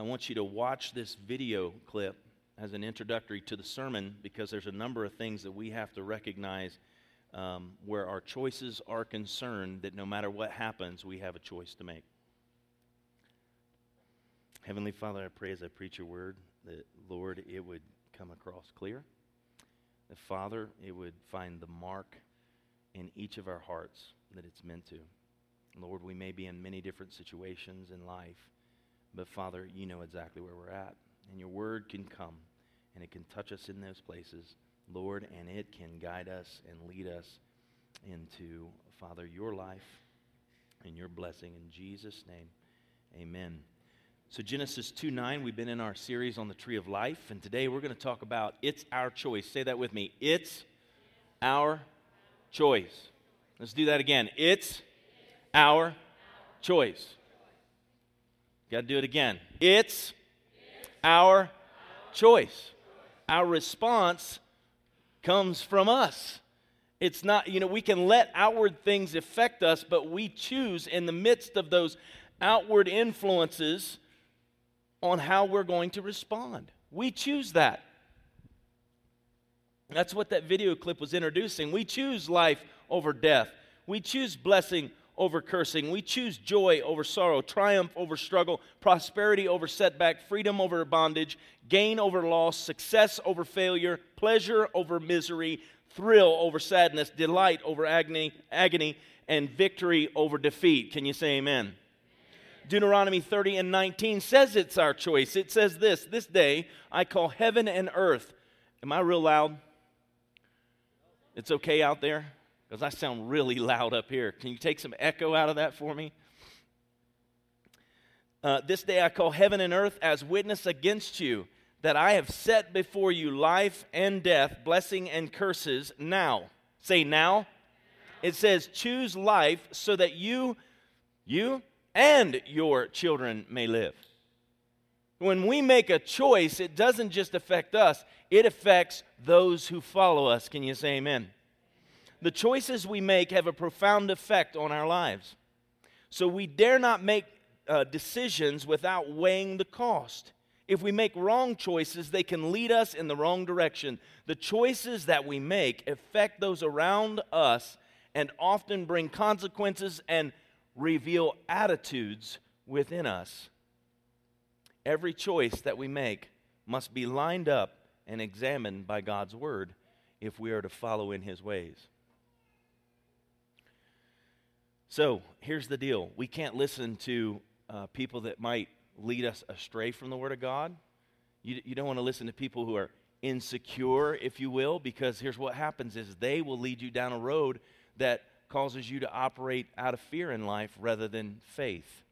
I want you to watch this video clip as an introductory to the sermon because there's a number of things that we have to recognize um, where our choices are concerned that no matter what happens, we have a choice to make. Heavenly Father, I pray as I preach your word that, Lord, it would come across clear. That, Father, it would find the mark in each of our hearts that it's meant to. Lord, we may be in many different situations in life, but Father, you know exactly where we're at. And your word can come and it can touch us in those places, Lord, and it can guide us and lead us into, Father, your life and your blessing. In Jesus' name, amen. So, Genesis 2 9, we've been in our series on the tree of life, and today we're going to talk about it's our choice. Say that with me. It's our choice. Let's do that again. It's our choice. Got to do it again. It's our choice. Our response comes from us. It's not, you know, we can let outward things affect us, but we choose in the midst of those outward influences on how we're going to respond. We choose that. That's what that video clip was introducing. We choose life over death. We choose blessing over cursing. We choose joy over sorrow, triumph over struggle, prosperity over setback, freedom over bondage, gain over loss, success over failure, pleasure over misery, thrill over sadness, delight over agony, agony and victory over defeat. Can you say amen? Deuteronomy 30 and 19 says it's our choice. It says this This day I call heaven and earth. Am I real loud? It's okay out there? Because I sound really loud up here. Can you take some echo out of that for me? Uh, this day I call heaven and earth as witness against you that I have set before you life and death, blessing and curses now. Say now. It says, choose life so that you, you and your children may live. When we make a choice, it doesn't just affect us, it affects those who follow us. Can you say amen? The choices we make have a profound effect on our lives. So we dare not make uh, decisions without weighing the cost. If we make wrong choices, they can lead us in the wrong direction. The choices that we make affect those around us and often bring consequences and reveal attitudes within us. Every choice that we make must be lined up and examined by God's Word if we are to follow in His ways. So here's the deal we can't listen to uh, people that might lead us astray from the Word of God. You, you don't want to listen to people who are insecure, if you will, because here's what happens is they will lead you down a road that causes you to operate out of fear in life rather than faith.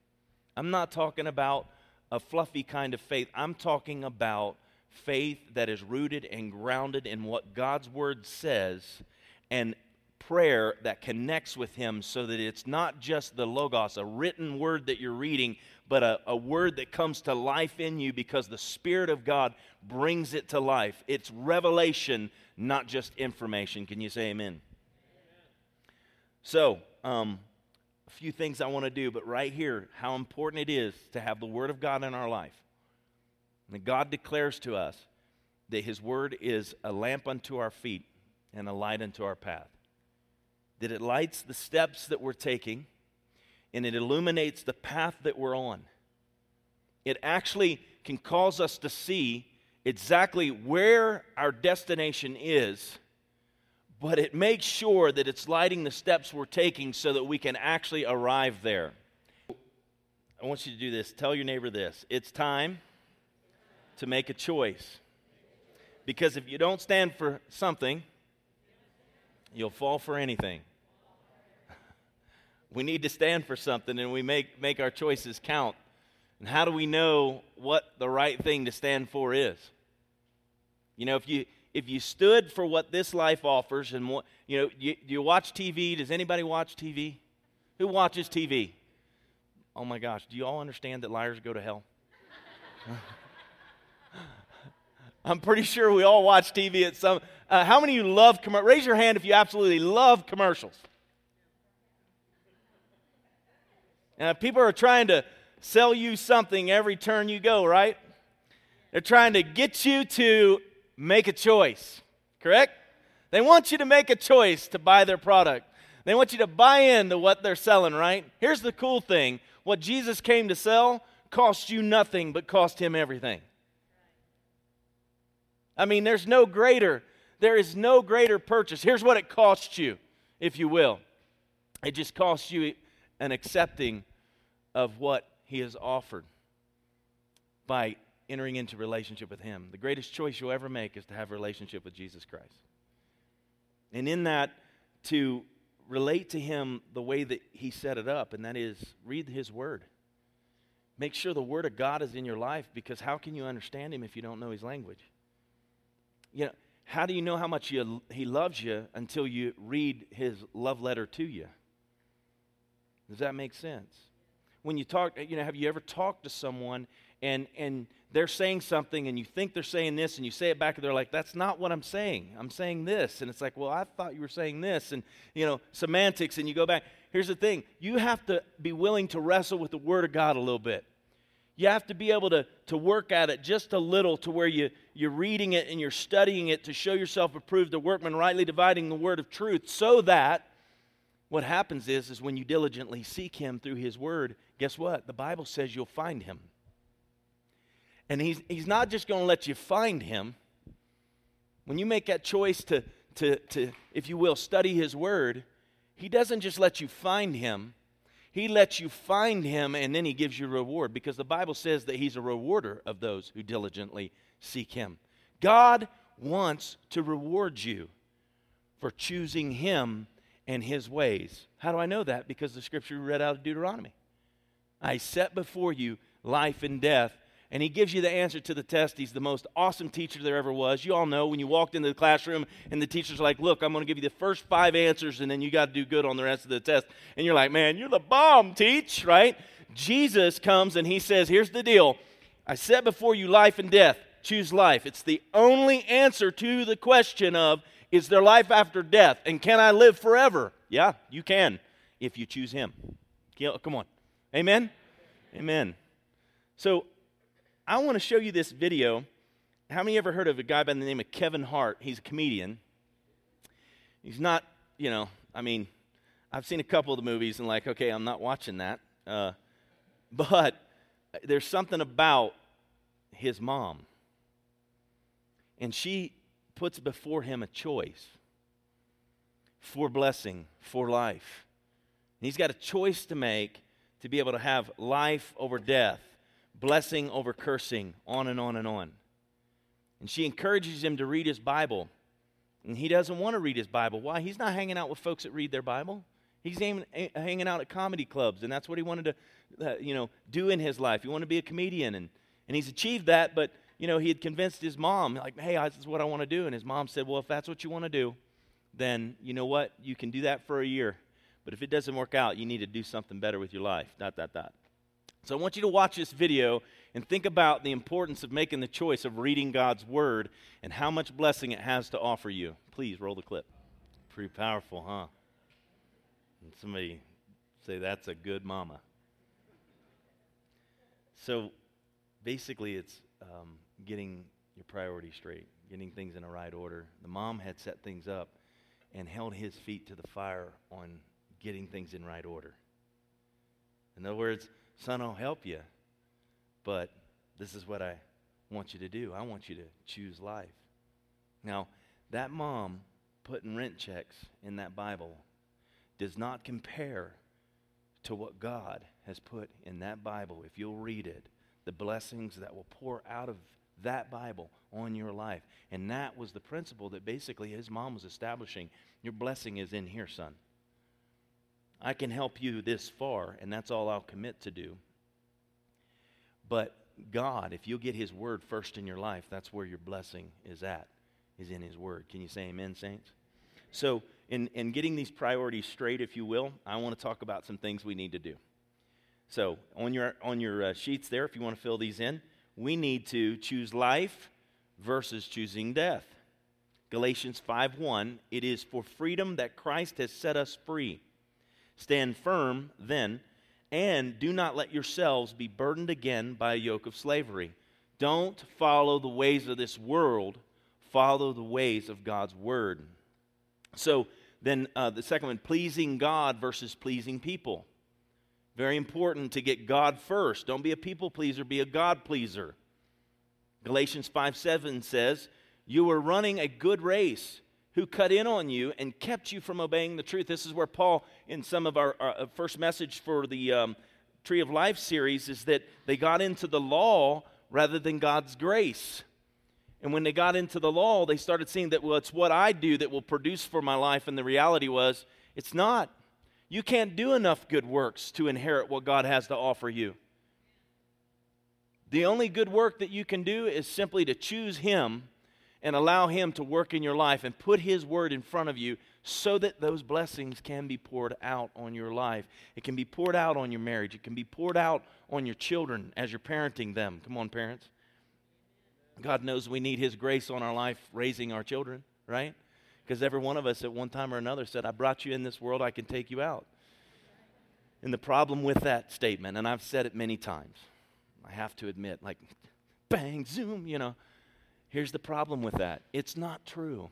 I'm not talking about a fluffy kind of faith. I'm talking about faith that is rooted and grounded in what God's word says and prayer that connects with Him so that it's not just the Logos, a written word that you're reading, but a, a, word that comes to life in you because the Spirit of God brings it to life. It's revelation, not just information. Can you say amen? So, um, a few things I want to do, but right here, how important it is to have the Word of God in our life. And God declares to us that His Word is a lamp unto our feet and a light unto our path that it lights the steps that we're taking and it illuminates the path that we're on. It actually can cause us to see exactly where our destination is, but it makes sure that it's lighting the steps we're taking so that we can actually arrive there. I want you to do this. Tell your neighbor this. It's time to make a choice. Because if you don't stand for something, you'll fall for anything we need to stand for something and we make, make our choices count. And how do we know what the right thing to stand for is? You know, if you if you stood for what this life offers and what you know, you, you watch TV. Does anybody watch TV? Who watches TV? Oh my gosh, do you all understand that liars go to hell? I'm pretty sure we all watch TV at some. Uh, how many of you love commercials? Raise your hand if you absolutely love commercials. And people are trying to sell you something every turn you go, right? They're trying to get you to make a choice, correct? They want you to make a choice to buy their product. They want you to buy into what they're selling, right? Here's the cool thing what Jesus came to sell cost you nothing, but cost him everything. I mean, there's no greater, there is no greater purchase. Here's what it costs you, if you will. It just costs you an accepting of what he has offered by entering into relationship with him. The greatest choice you'll ever make is to have a relationship with Jesus Christ. And in that, to relate to him the way that he set it up, and that is read his word. Make sure the word of God is in your life because how can you understand him if you don't know his language? You know, how do you know how much you, he loves you until you read his love letter to you? Does that make sense? When you talk, you know, have you ever talked to someone and and they're saying something and you think they're saying this and you say it back and they're like that's not what i'm saying. I'm saying this. And it's like well i thought you were saying this. And you know semantics and you go back. Here's the thing. You have to be willing to wrestle with the word of god a little bit. You have to be able to, to work at it just a little to where you, you're reading it and you're studying it to show yourself approved a workman rightly dividing the word of truth so that what happens is is when you diligently seek him through his word guess what the bible says you'll find him and he's, he's not just going to let you find him. When you make that choice to, to, to, if you will, study his word, he doesn't just let you find him. He lets you find him and then he gives you reward because the Bible says that he's a rewarder of those who diligently seek him. God wants to reward you for choosing him and his ways. How do I know that? Because the scripture read out of Deuteronomy. I set before you life and death, and he gives you the answer to the test. He's the most awesome teacher there ever was. You all know when you walked into the classroom and the teacher's like, Look, I'm going to give you the first five answers, and then you got to do good on the rest of the test. And you're like, Man, you're the bomb, teach, right? Jesus comes and he says, Here's the deal I set before you life and death. Choose life. It's the only answer to the question of, Is there life after death? And can I live forever? Yeah, you can if you choose him. Come on. Amen? Amen. So I want to show you this video. How many ever heard of a guy by the name of Kevin Hart? He's a comedian. He's not, you know, I mean, I've seen a couple of the movies and like, okay, I'm not watching that. Uh, but there's something about his mom. And she puts before him a choice for blessing, for life. And he's got a choice to make to be able to have life over death blessing over cursing, on and on and on. And she encourages him to read his Bible. And he doesn't want to read his Bible. Why? He's not hanging out with folks that read their Bible. He's hanging out at comedy clubs, and that's what he wanted to, uh, you know, do in his life. He wanted to be a comedian, and, and he's achieved that. But you know, he had convinced his mom, like, "Hey, this is what I want to do." And his mom said, "Well, if that's what you want to do, then you know what? You can do that for a year. But if it doesn't work out, you need to do something better with your life." Dot dot dot. So I want you to watch this video and think about the importance of making the choice of reading God's Word and how much blessing it has to offer you. Please roll the clip. Pretty powerful, huh? And somebody say, that's a good mama. So basically, it's um, getting your priorities straight, getting things in the right order. The mom had set things up and held his feet to the fire on getting things in right order. In other words, Son, I'll help you, but this is what I want you to do. I want you to choose life. Now, that mom putting rent checks in that Bible does not compare to what God has put in that Bible. If you'll read it, the blessings that will pour out of that Bible on your life. And that was the principle that basically his mom was establishing. Your blessing is in here, son. I can help you this far, and that's all I'll commit to do. But God, if you'll get His Word first in your life, that's where your blessing is at, is in His Word. Can you say amen, saints? So, in, in getting these priorities straight, if you will, I want to talk about some things we need to do. So, on your, on your uh, sheets there, if you want to fill these in, we need to choose life versus choosing death. Galatians 5:1 It is for freedom that Christ has set us free. Stand firm then, And do not let yourselves be burdened again by a yoke of slavery. Don't follow the ways of this world, follow the ways of God's word. So then, uh, the second one pleasing God versus pleasing people. Very important to get God first. Don't be a people pleaser, be a God pleaser. Galatians 5 7 says, You were running a good race. Who cut in on you and kept you from obeying the truth? This is where Paul, in some of our, our uh, first message for the um, Tree of Life series, is that they got into the law rather than God's grace. And when they got into the law, they started seeing that, well, it's what I do that will produce for my life. And the reality was, it's not. You can't do enough good works to inherit what God has to offer you. The only good work that you can do is simply to choose Him and allow Him to work in your life and put His word in front of you so that those blessings can be poured out on your life. It can be poured out on your marriage, it can be poured out on your children as you're parenting them. Come on, parents. God knows we need His grace on our life raising our children, right? Because every one of us at one time or another said, I brought you in this world, I can take you out. And the problem with that statement, and I've said it many times, I have to admit, like, bang, zoom, you know. Here's the problem with that it's not true.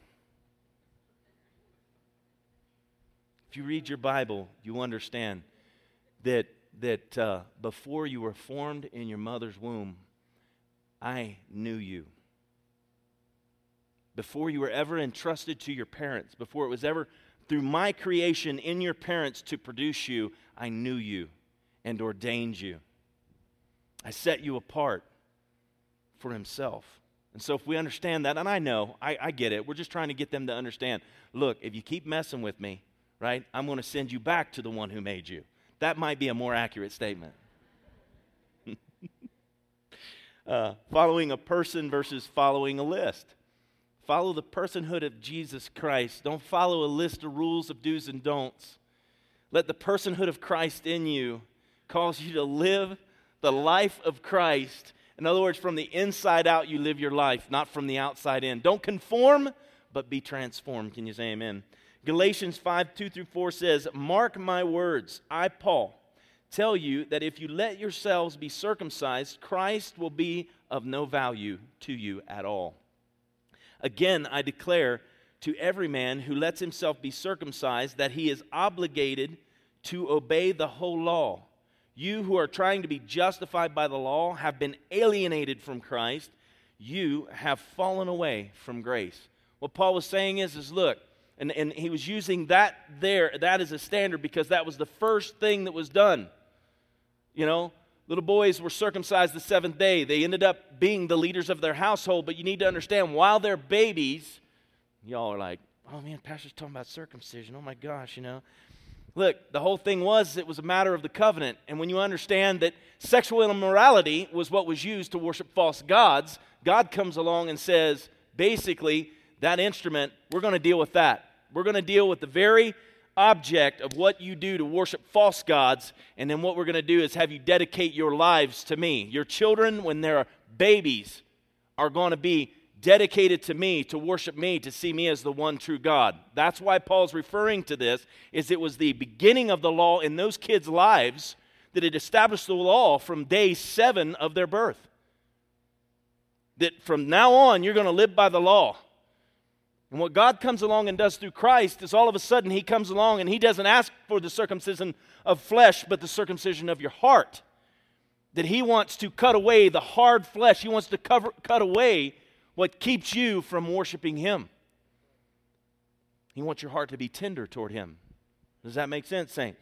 If you read your Bible, you understand that, that uh, before you were formed in your mother's womb, I knew you. Before you were ever entrusted to your parents, before it was ever through my creation in your parents to produce you, I knew you and ordained you. I set you apart for Himself. And so, if we understand that, and I know, I, I, get it, we're just trying to get them to understand look, if you keep messing with me, right, I'm going to send you back to the one who made you. That might be a more accurate statement. uh, following a person versus following a list. Follow the personhood of Jesus Christ. Don't follow a list of rules of do's and don'ts. Let the personhood of Christ in you cause you to live the life of Christ. In other words, from the inside out, you live your life, not from the outside in. Don't conform, but be transformed. Can you say amen? Galatians 5 2 through 4 says, Mark my words, I, Paul, tell you that if you let yourselves be circumcised, Christ will be of no value to you at all. Again, I declare to every man who lets himself be circumcised that he is obligated to obey the whole law. You who are trying to be justified by the law have been alienated from Christ. You have fallen away from grace. What Paul was saying is, is look, and, and he was using that there, that as a standard because that was the first thing that was done. You know, little boys were circumcised the seventh day. They ended up being the leaders of their household, but you need to understand while they're babies, y'all are like, oh man, Pastor's talking about circumcision. Oh my gosh, you know. Look, the whole thing was it was a matter of the covenant. And when you understand that sexual immorality was what was used to worship false gods, God comes along and says, basically, that instrument, we're going to deal with that. We're going to deal with the very object of what you do to worship false gods. And then what we're going to do is have you dedicate your lives to me. Your children, when they're babies, are going to be dedicated to me to worship me to see me as the one true god that's why paul's referring to this is it was the beginning of the law in those kids lives that it established the law from day seven of their birth that from now on you're going to live by the law and what god comes along and does through christ is all of a sudden he comes along and he doesn't ask for the circumcision of flesh but the circumcision of your heart that he wants to cut away the hard flesh he wants to cover, cut away what keeps you from worshiping Him. He wants your heart to be tender toward Him. Does that make sense, Saint?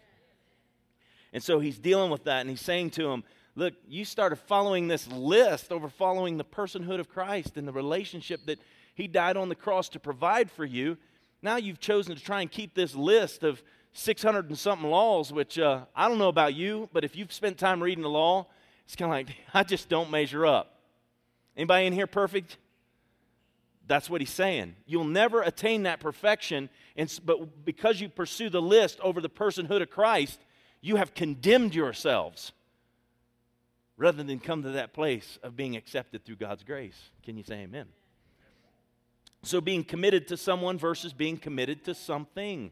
And so he's dealing with that and he's saying to him, Look, you started following this list over following the personhood of Christ and the relationship that He died on the cross to provide for you. Now you've chosen to try and keep this list of 600 and something laws, which uh, I don't know about you, but if you've spent time reading the law, it's kind of like, I just don't measure up. Anybody in here perfect? That's what he's saying. You'll never attain that perfection, and, but because you pursue the list over the personhood of Christ, you have condemned yourselves rather than come to that place of being accepted through God's grace. Can you say amen? So, being committed to someone versus being committed to something.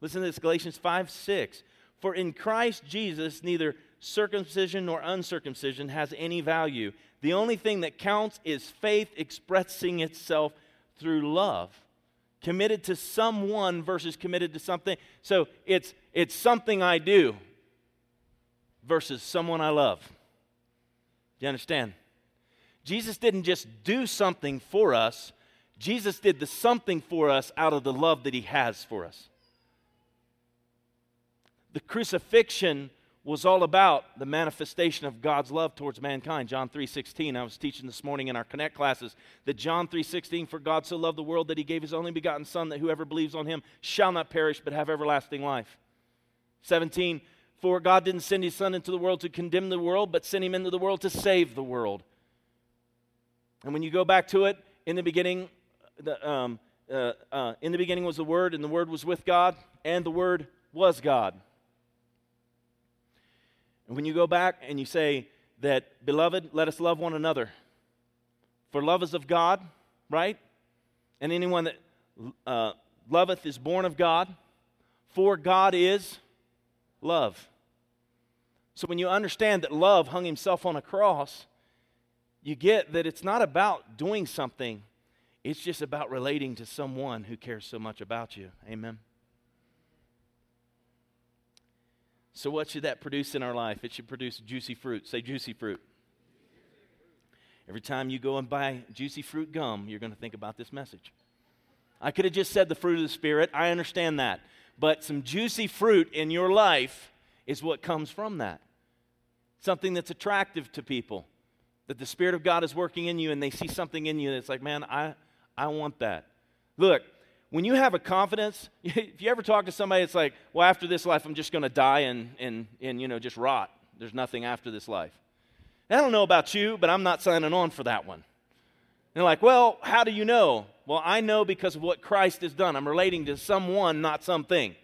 Listen to this Galatians 5 6. For in Christ Jesus, neither circumcision nor uncircumcision has any value. The only thing that counts is faith expressing itself through love. Committed to someone versus committed to something. So it's, it's something I do versus someone I love. Do you understand? Jesus didn't just do something for us, Jesus did the something for us out of the love that he has for us. The crucifixion was all about the manifestation of God's love towards mankind. John 3:16. I was teaching this morning in our connect classes that John 3:16 for God so loved the world that he gave his only begotten son that whoever believes on him shall not perish but have everlasting life. 17 for God didn't send his son into the world to condemn the world but sent him into the world to save the world. And when you go back to it in the beginning the, um, uh, uh, in the beginning was the word and the word was with God and the word was God. And when you go back and you say that, beloved, let us love one another, for love is of God, right? And anyone that uh, loveth is born of God, for God is love. So when you understand that love hung himself on a cross, you get that it's not about doing something, it's just about relating to someone who cares so much about you. Amen. So, what should that produce in our life? It should produce juicy fruit. Say juicy fruit. Every time you go and buy juicy fruit gum, you're going to think about this message. I could have just said the fruit of the Spirit. I understand that. But some juicy fruit in your life is what comes from that. Something that's attractive to people. That the Spirit of God is working in you and they see something in you that's like, man, I, I want that. Look, when you have a confidence, if you ever talk to somebody, it's like, well, after this life, I'm just going to die and, and, and, you know, just rot. There's nothing after this life. And I don't know about you, but I'm not signing on for that one. And they're like, well, how do you know? Well, I know because of what Christ has done. I'm relating to someone, not something.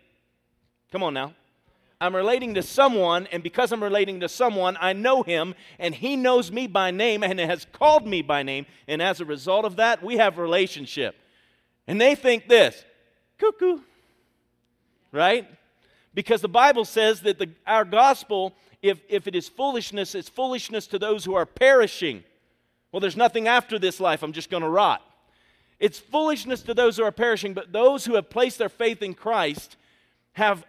Come on now. I'm relating to someone, and because I'm relating to someone, I know him, and he knows me by name and has called me by name. And as a result of that, we have relationship. And they think this cuckoo, right? Because the Bible says that the, our gospel, if, if it is foolishness, it's foolishness to those who are perishing. Well, there's nothing after this life. I'm just going to rot. It's foolishness to those who are perishing, but those who have placed their faith in Christ have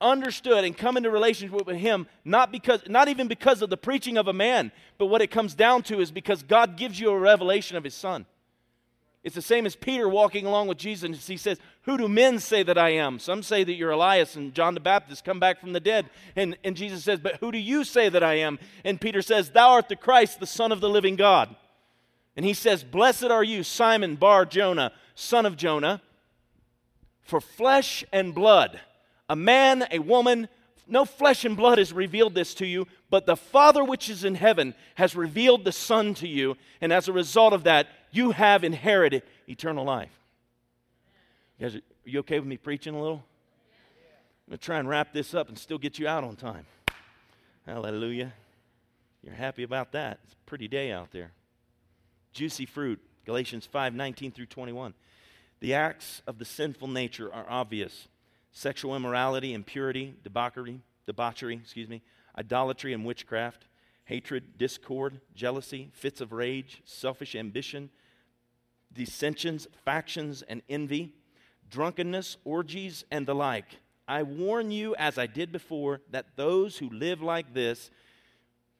understood and come into relationship with him not because not even because of the preaching of a man but what it comes down to is because god gives you a revelation of his son it's the same as Peter walking along with Jesus. He says, Who do men say that I am? Some say that you're Elias and John the Baptist come back from the dead. And, and Jesus says, But who do you say that I am? And Peter says, Thou art the Christ, the Son of the living God. And he says, Blessed are you, Simon Bar Jonah, son of Jonah, for flesh and blood, a man, a woman, no flesh and blood has revealed this to you, but the Father which is in heaven has revealed the Son to you. And as a result of that, you have inherited eternal life. You guys, are you okay with me preaching a little? I'm going to try and wrap this up and still get you out on time. Hallelujah. You're happy about that. It's a pretty day out there. Juicy fruit, Galatians 5 19 through 21. The acts of the sinful nature are obvious sexual immorality, impurity, debauchery, debauchery, excuse me, idolatry and witchcraft, hatred, discord, jealousy, fits of rage, selfish ambition dissensions, factions, and envy, drunkenness, orgies, and the like. I warn you, as I did before, that those who live like this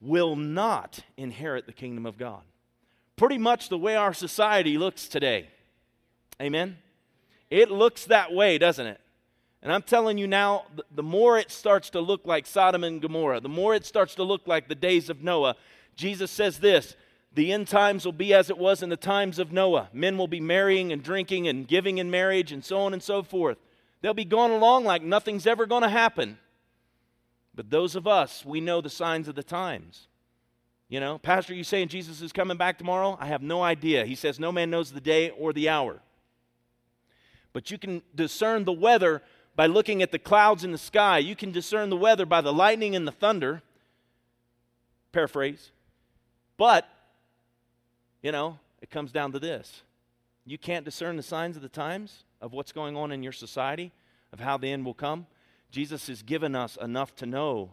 will not inherit the kingdom of God. Pretty much the way our society looks today. Amen? It looks that way, doesn't it? And I'm telling you now, the more it starts to look like Sodom and Gomorrah, the more it starts to look like the days of Noah, Jesus says this the end times will be as it was in the times of Noah. Men will be marrying and drinking and giving in marriage and so on and so forth. They'll be going along like nothing's ever going to happen. But those of us, we know the signs of the times. You know, Pastor, you saying Jesus is coming back tomorrow? I have no idea. He says, No man knows the day or the hour. But you can discern the weather by looking at the clouds in the sky. You can discern the weather by the lightning and the thunder. Paraphrase. But you know, it comes down to this you can't discern the signs of the times of what's going on in your society, of how the end will come. Jesus has given us enough to know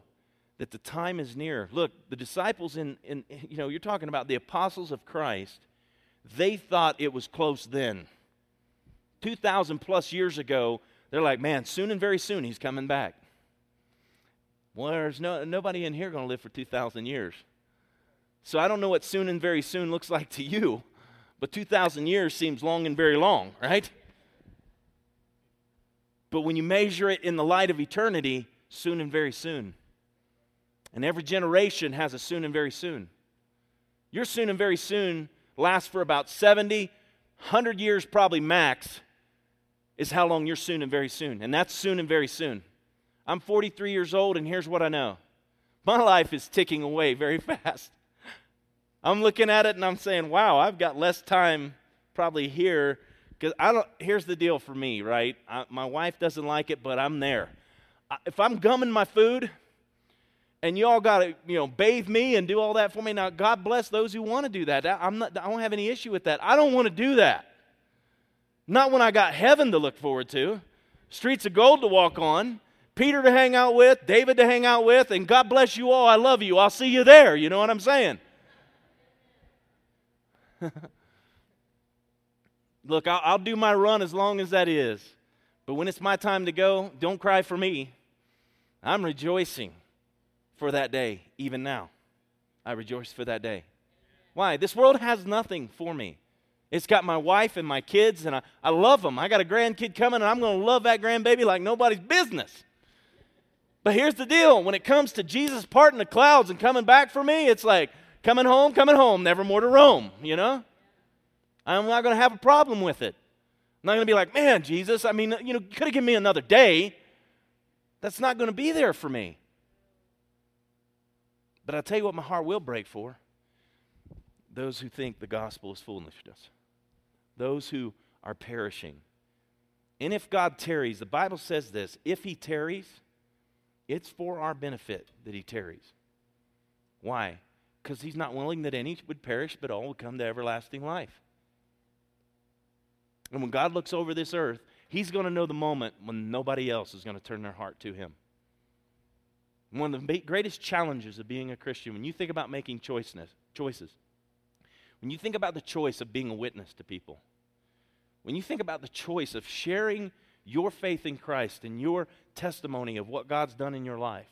that the time is near. Look, the disciples in, in you know, you're talking about the apostles of Christ, they thought it was close then. 2,000 plus years ago, they're like, man, soon and very soon he's coming back. Well, there's no, nobody in here going to live for 2,000 years. So I don't know what soon and very soon looks like to you, but 2,000 years seems long and very long, right? But when you measure it in the light of eternity, soon and very soon. And every generation has a soon and very soon. Your soon and very soon lasts for about 70, 100 years, probably max, is how long you're soon and very soon. And that's soon and very soon. I'm 43 years old, and here's what I know my life is ticking away very fast. I'm looking at it and I'm saying, wow, I've got less time probably here. Because I don't, here's the deal for me, right? I, my wife doesn't like it, but I'm there. I, if I'm gumming my food, and y'all got to you know bathe me and do all that for me now god bless those who want to do that i'm not i don't have any issue with that i don't want to do that not when i got heaven to look forward to. Streets of gold to walk on. Peter to hang out with. David to hang out with. And god bless you all. I love you. I'll see you there. You know what i'm saying? Look I'll, I'll do my run as long as that is. But when it's my time to go don't cry for me. I'm rejoicing for that day, even now. I rejoice for that day. Why? This world has nothing for me. It's got my wife and my kids, and I, I love them. I got a grandkid coming, and I'm going to love that grandbaby like nobody's business. But here's the deal when it comes to Jesus parting the clouds and coming back for me, it's like coming home, coming home, never more to roam, you know? I'm not going to have a problem with it. I'm not going to be like, man, Jesus, I mean, you know, could have given me another day. That's not going to be there for me. But I'll tell you what my heart will break for those who think the gospel is foolishness, those who are perishing. And if God tarries, the Bible says this if he tarries, it's for our benefit that he tarries. Why? Because he's not willing that any would perish, but all would come to everlasting life. And when God looks over this earth, he's going to know the moment when nobody else is going to turn their heart to him. One of the greatest challenges of being a Christian, when you think about making choices, when you think about the choice of being a witness to people, when you think about the choice of sharing your faith in Christ and your testimony of what God's done in your life,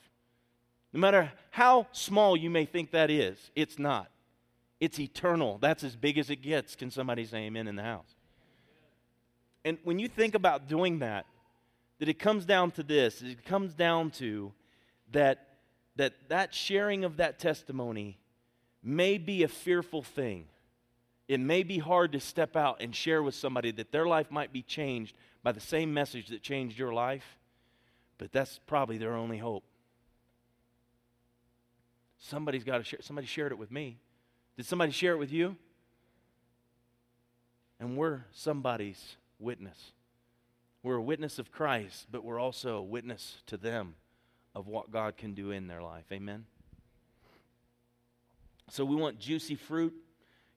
no matter how small you may think that is, it's not. It's eternal. That's as big as it gets. Can somebody say amen in the house? And when you think about doing that, that it comes down to this, it comes down to that that, that sharing of that testimony may be a fearful thing. It may be hard to step out and share with somebody that their life might be changed by the same message that changed your life, but that's probably their only hope. Somebody's got to share. Somebody shared it with me. Did somebody share it with you? And we're somebody's witness. We're a witness of Christ, but we're also a witness to them of what God can do in their life. Amen. So we want juicy fruit.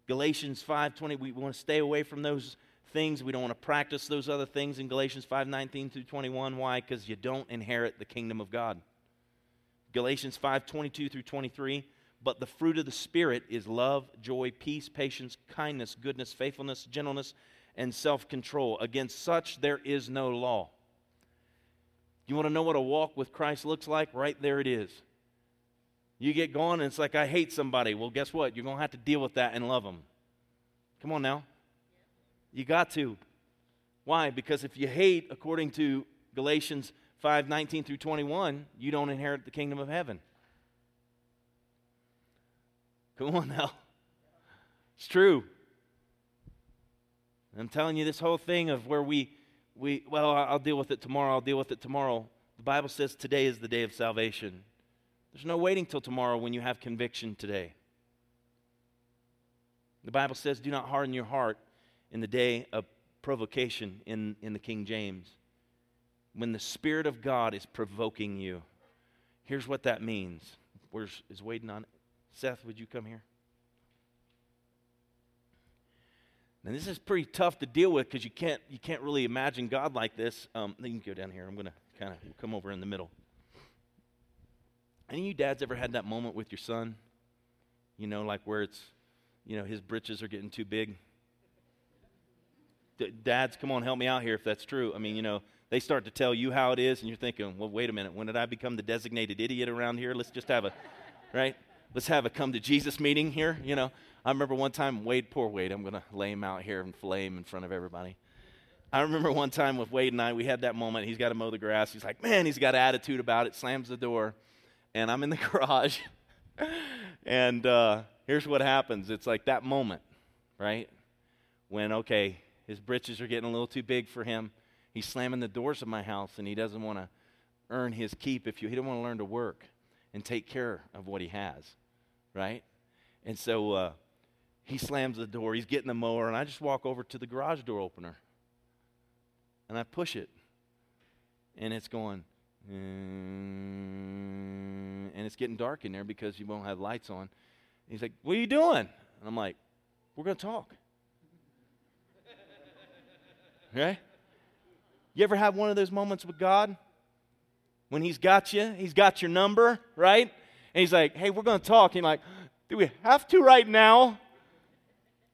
Galatians 5:20 we want to stay away from those things. We don't want to practice those other things in Galatians 5:19 through 21. Why? Cuz you don't inherit the kingdom of God. Galatians 5:22 through 23 but the fruit of the spirit is love, joy, peace, patience, kindness, goodness, faithfulness, gentleness, and self-control. Against such there is no law. You want to know what a walk with Christ looks like? Right there it is. You get going and it's like, I hate somebody. Well, guess what? You're going to have to deal with that and love them. Come on now. You got to. Why? Because if you hate, according to Galatians 5 19 through 21, you don't inherit the kingdom of heaven. Come on now. It's true. I'm telling you, this whole thing of where we we, well, I'll deal with it tomorrow, I'll deal with it tomorrow. The Bible says today is the day of salvation. There's no waiting till tomorrow when you have conviction today. The Bible says, do not harden your heart in the day of provocation in, in the King James. When the Spirit of God is provoking you. Here's what that means. Where's is waiting on it? Seth, would you come here? And this is pretty tough to deal with because you can't, you can't really imagine God like this. Um, you can go down here. I'm going to kind of come over in the middle. Any of you dads ever had that moment with your son? You know, like where it's, you know, his britches are getting too big. D- dads, come on, help me out here if that's true. I mean, you know, they start to tell you how it is, and you're thinking, well, wait a minute, when did I become the designated idiot around here? Let's just have a, right? Let's have a come to Jesus meeting here, you know. I remember one time, Wade, poor Wade, I'm going to lay him out here and flame in front of everybody. I remember one time with Wade and I, we had that moment. He's got to mow the grass. He's like, man, he's got attitude about it, slams the door and I'm in the garage. and uh, here's what happens it's like that moment, right? When, okay, his britches are getting a little too big for him. He's slamming the doors of my house and he doesn't want to earn his keep if you, he don't want to learn to work and take care of what he has, right? And so uh, he slams the door, he's getting the mower, and I just walk over to the garage door opener and I push it. And it's going, Mm, and it's getting dark in there because you won't have lights on. He's like, What are you doing? And I'm like, We're going to talk. right? You ever have one of those moments with God? When He's got you, He's got your number, right? And He's like, Hey, we're going to talk. And you're like, Do we have to right now?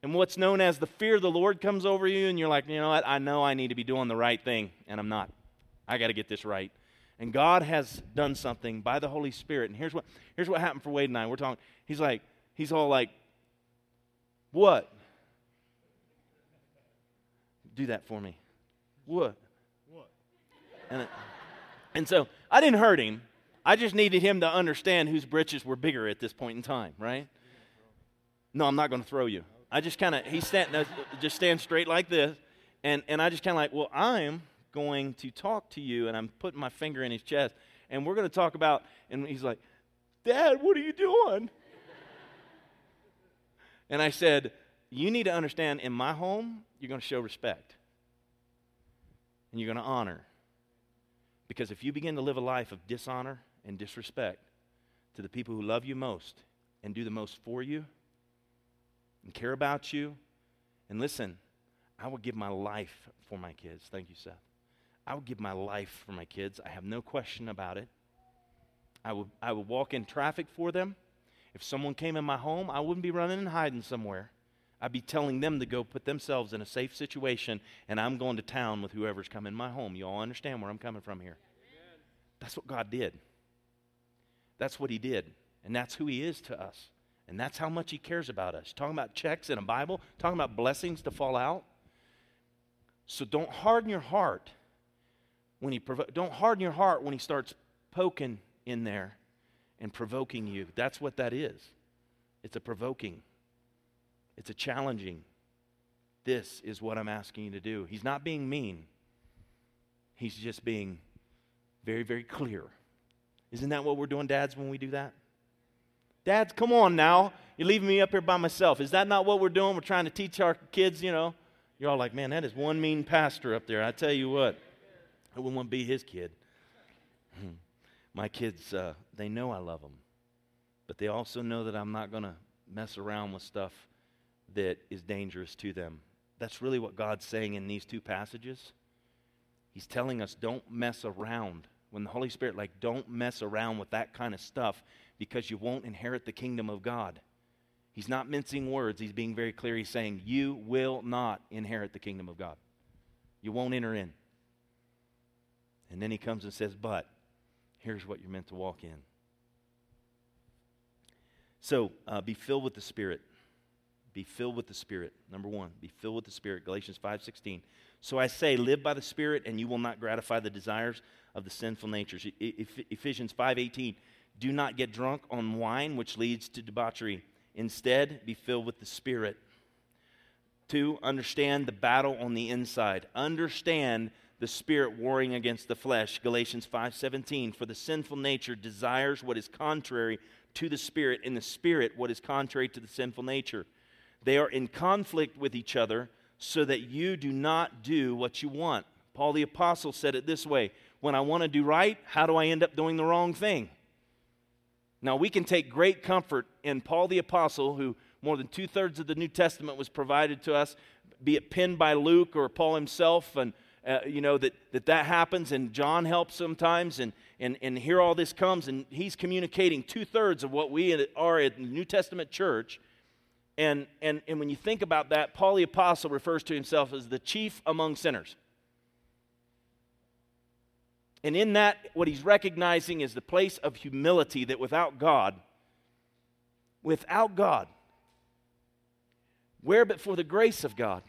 And what's known as the fear of the Lord comes over you, and you're like, You know what? I know I need to be doing the right thing, and I'm not. I got to get this right. And God has done something by the Holy Spirit. And here's what, here's what happened for Wade and I. We're talking, he's like, he's all like, what? Do that for me. What? What? And, uh, and so I didn't hurt him. I just needed him to understand whose britches were bigger at this point in time, right? No, I'm not going to throw you. I just kind of, he stand, just stand straight like this. And, and I just kind of like, well, I'm going to talk to you. And I'm putting my finger in his chest. And we're going to talk about, and he's like, Dad, what are you doing? and I said, You need to understand in my home, you're going to show respect. And you're going to honor. Because if you begin to live a life of dishonor and disrespect to the people who love you most and do the most for you and care about you, and listen, I will give my life for my kids. Thank you, Seth. I would give my life for my kids. I have no question about it. I would, I would walk in traffic for them. If someone came in my home, I wouldn't be running and hiding somewhere. I'd be telling them to go put themselves in a safe situation, and I'm going to town with whoever's come in my home. You all understand where I'm coming from here? Amen. That's what God did. That's what He did. And that's who He is to us. And that's how much He cares about us. Talking about checks in a Bible, talking about blessings to fall out. So don't harden your heart when he provo- don't harden your heart when he starts poking in there and provoking you. That's what that is. It's a provoking. It's a challenging. This is what I'm asking you to do. He's not being mean. He's just being very, very clear. Isn't that what we're doing, dads, when we do that? Dads, come on now. You're leaving me up here by myself. Is that not what we're doing? We're trying to teach our kids, you know. You're all like, man, that is one mean pastor up there. I tell you what. I wouldn't want to be his kid. Hmm. My kids, uh, they know I love them, but they also know that I'm not going to mess around with stuff that is dangerous to them. That's really what God's saying in these two passages. He's telling us don't mess around. When the Holy Spirit, like, don't mess around with that kind of stuff because you won't inherit the kingdom of God. He's not mincing words. He's being very clear. He's saying, You will not inherit the kingdom of God. You won't enter in. And then he comes and says, But here's what you're meant to walk in. So uh, be filled with the Spirit. Be filled with the Spirit. Number one, be filled with the Spirit. Galatians 5.16. So I say, live by the Spirit, and you will not gratify the desires of the sinful natures. Ephesians 5.18. Do not get drunk on wine, which leads to debauchery. Instead, be filled with the Spirit. Two, understand the battle on the inside. Understand the spirit warring against the flesh. Galatians 5:17 for the sinful nature desires what is contrary to the spirit and the spirit what is contrary to the sinful nature. They are in conflict with each other so that you do not do what you want. Paul the apostle said it this way when i want to do right how do i end up doing the wrong thing? Now we can take great comfort in paul the apostle who more than two-thirds of the new testament was provided to us be it penned by luke or paul himself and uh, you know, that, that that happens, and John helps sometimes, and, and, and here all this comes, and he's communicating two thirds of what we are in the New Testament church. And, and, and when you think about that, Paul the Apostle refers to himself as the chief among sinners. And in that, what he's recognizing is the place of humility that without God, without God, where but for the grace of God,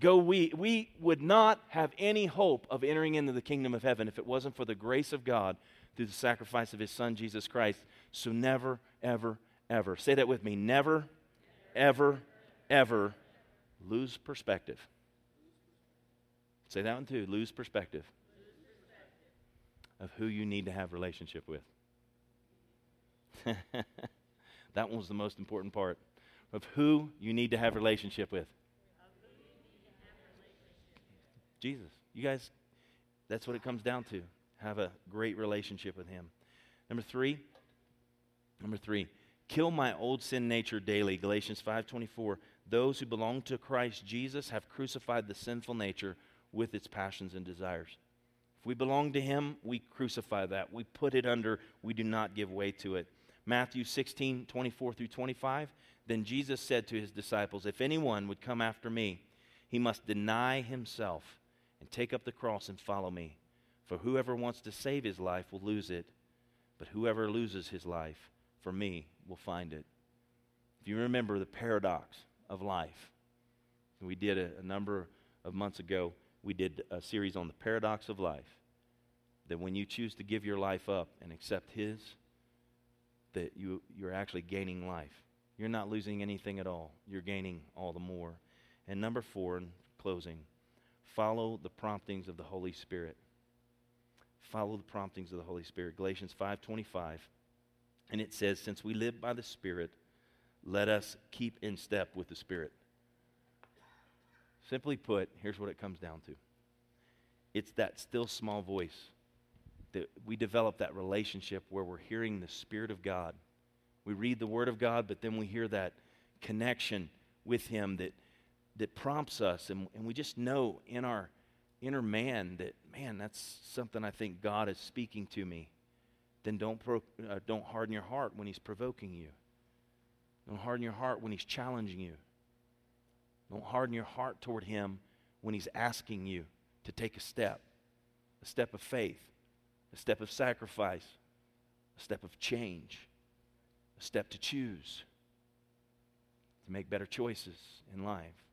go we. We would not have any hope of entering into the kingdom of heaven if it wasn't for the grace of God through the sacrifice of his son, Jesus Christ. So never, ever, ever. Say that with me. Never, ever, ever lose perspective. Say that one too. Lose perspective of who you need to have relationship with. that one was the most important part of who you need to have relationship with. Jesus. You guys, that's what it comes down to. Have a great relationship with Him. Number three, number three, kill my old sin nature daily. Galatians 5:24. Those who belong to Christ Jesus have crucified the sinful nature with its passions and desires. If we belong to Him, we crucify that. We put it under, we do not give way to it. Matthew 16, 24 through 25. Then Jesus said to his disciples, If anyone would come after me, he must deny himself and take up the cross and follow me. For whoever wants to save his life will lose it, but whoever loses his life for me will find it. If you remember the paradox of life, we did a, a number of months ago, we did a series on the paradox of life. That when you choose to give your life up and accept His, that you, you're actually gaining life. You're not losing anything at all, you're gaining all the more. And number four, in closing, follow the promptings of the Holy Spirit. Follow the promptings of the Holy Spirit. Galatians 5:25. And it says, "Since we live by the Spirit, let us keep in step with the Spirit." Simply put, here's what it comes down to. It's that still small voice that we develop that relationship where we're hearing the Spirit of God. We read the Word of God, but then we hear that connection with Him that that prompts us, and, and we just know in our inner man that, man, that's something I think God is speaking to me, then don't, pro, uh, don't harden your heart when He's provoking you. Don't harden your heart when He's challenging you. Don't harden your heart toward Him when He's asking you to take a step a step of faith, a step of sacrifice, a step of change, a step to choose, to make better choices in life.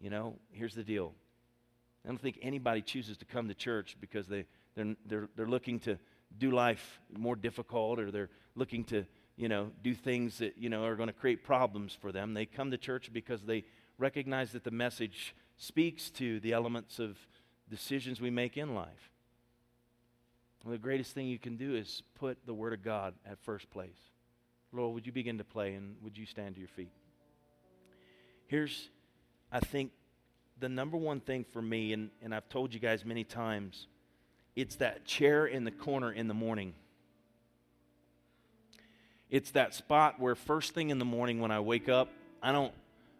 You know, here's the deal. I don't think anybody chooses to come to church because they, they're, they're, they're looking to do life more difficult or they're looking to, you know, do things that, you know, are going to create problems for them. They come to church because they recognize that the message speaks to the elements of decisions we make in life. Well, the greatest thing you can do is put the Word of God at first place. Lord, would you begin to play and would you stand to your feet? Here's, I think the number one thing for me, and, and I've told you guys many times, it's that chair in the corner in the morning. It's that spot where first thing in the morning when I wake up, I don't,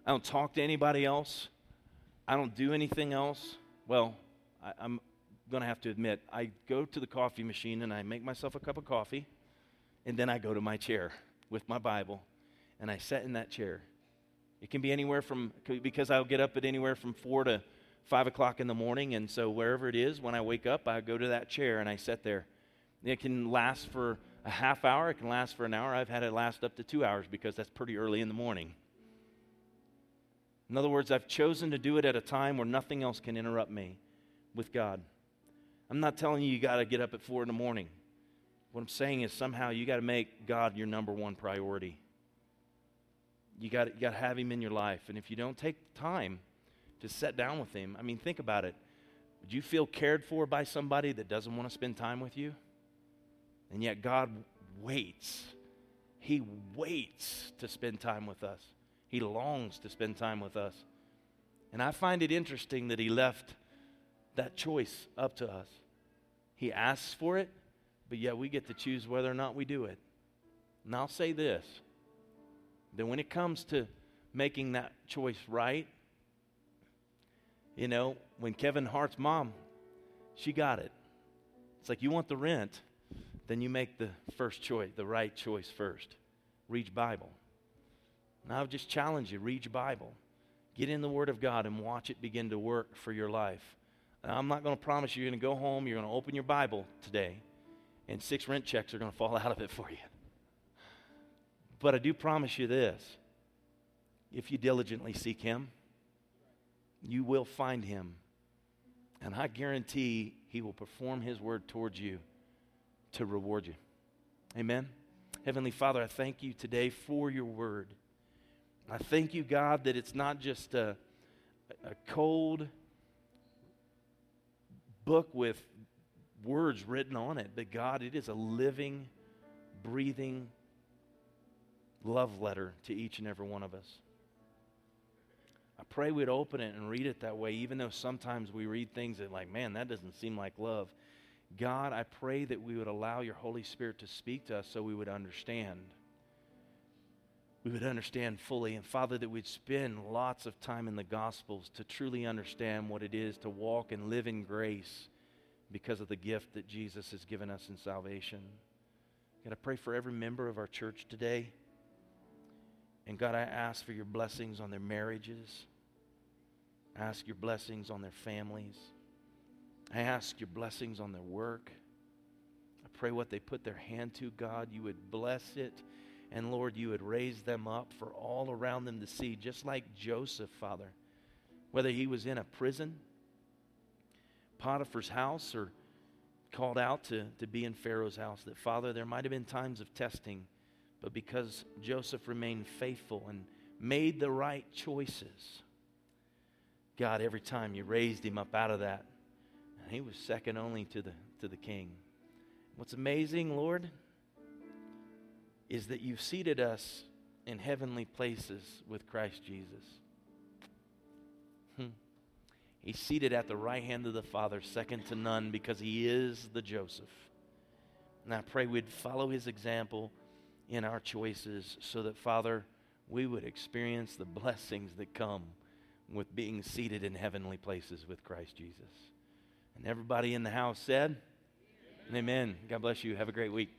I don't talk to anybody else. I don't do anything else. Well, I, I'm going to have to admit, I go to the coffee machine and I make myself a cup of coffee, and then I go to my chair with my Bible, and I sit in that chair it can be anywhere from, because I'll get up at anywhere from 4 to 5 o'clock in the morning. And so wherever it is, when I wake up, I go to that chair and I sit there. It can last for a half hour, it can last for an hour. I've had it last up to two hours because that's pretty early in the morning. In other words, I've chosen to do it at a time where nothing else can interrupt me with God. I'm not telling you you got to get up at 4 in the morning. What I'm saying is somehow you got to make God your number one priority you got you got to have him in your life. And if you don't take time to sit down with him, I mean, think about it. Would you feel cared for by somebody that doesn't want to spend time with you? And yet God waits. He waits to spend time with us. He longs to spend time with us. And I find it interesting that he left that choice up to us. He asks for it, but yet we get to choose whether or not we do it. And I'll say this then when it comes to making that choice right, you know, when Kevin Hart's mom, she got it. It's like you want the rent, then you make the first choice, the right choice first. Read Bible. And I would just challenge you read your Bible. Get in the Word of God and watch it begin to work for your life. I'm not going to promise you you're going to go home, you're going to open your Bible today, and six rent checks are going to fall out of it for you. But I do promise you this if you diligently seek Him, you will find Him. And I guarantee He will perform His word towards you to reward you. Amen. Heavenly Father, I thank you today for your word. I thank you, God, that it's not just a, a cold book with words written on it, but God, it is a living, breathing love letter to each and every one of us. I pray we'd open it and read it that way, even though sometimes we read things that, like, man, that doesn't seem like love. God, I pray that we would allow your Holy Spirit to speak to us so we would understand. We would understand fully. And Father, that we'd spend lots of time in the Gospels to truly understand what it is to walk and live in grace because of the gift that Jesus has given us in salvation. God, I pray for every member of our church today. And God, I ask for your blessings on their marriages. I ask your blessings on their families. I ask your blessings on their work. I pray what they put their hand to, God, you would bless it. And Lord, you would raise them up for all around them to see, just like Joseph, Father. Whether he was in a prison, Potiphar's house, or called out to, to be in Pharaoh's house, that Father, there might have been times of testing but because Joseph remained faithful and made the right choices, God, every time you raised him up out of that, and he was second only to the, to the king. What's amazing, Lord, is that you've seated us in heavenly places with Christ Jesus. Hmm. He's seated at the right hand of the Father, second to none, because he is the Joseph. And I pray we'd follow his example in our choices so that, Father, we would experience the blessings that come with being seated in heavenly places with Christ Jesus. And everybody in the house said, Amen. Amen. God bless you. Have a great week.